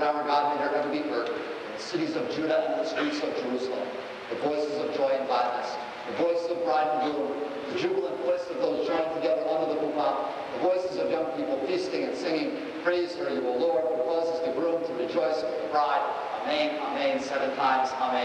Lord our God, may there ever be heard in the cities of Judah and the streets of Jerusalem the voices of joy and gladness, the voices of bride and groom, the jubilant voice of those joined together under the chuppah, the voices of young people feasting and singing, Praise are you, O Lord, who causes the groom to rejoice with the bride. Amen, amen, seven times, amen.